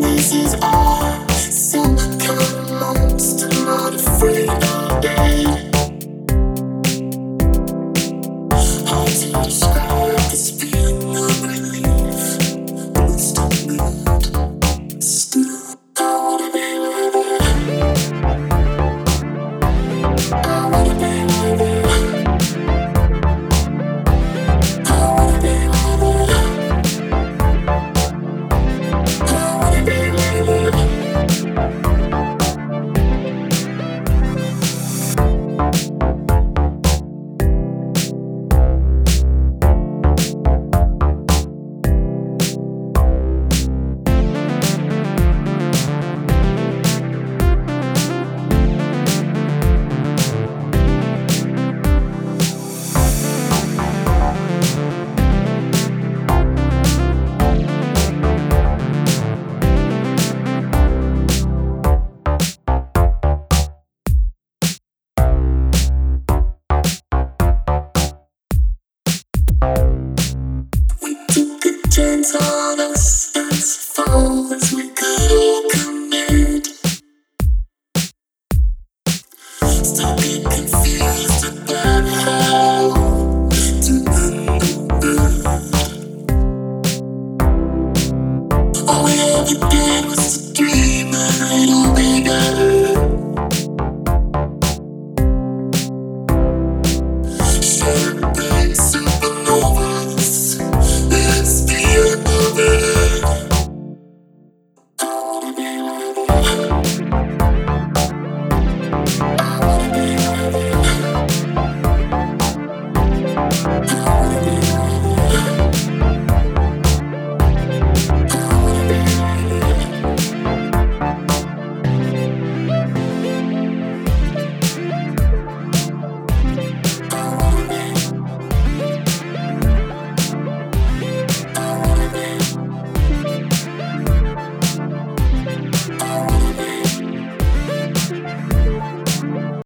This is some not afraid of death. hands on us as far as we could all commit. Still be confused about how to end it. All we ever did was to dream and it'll be better.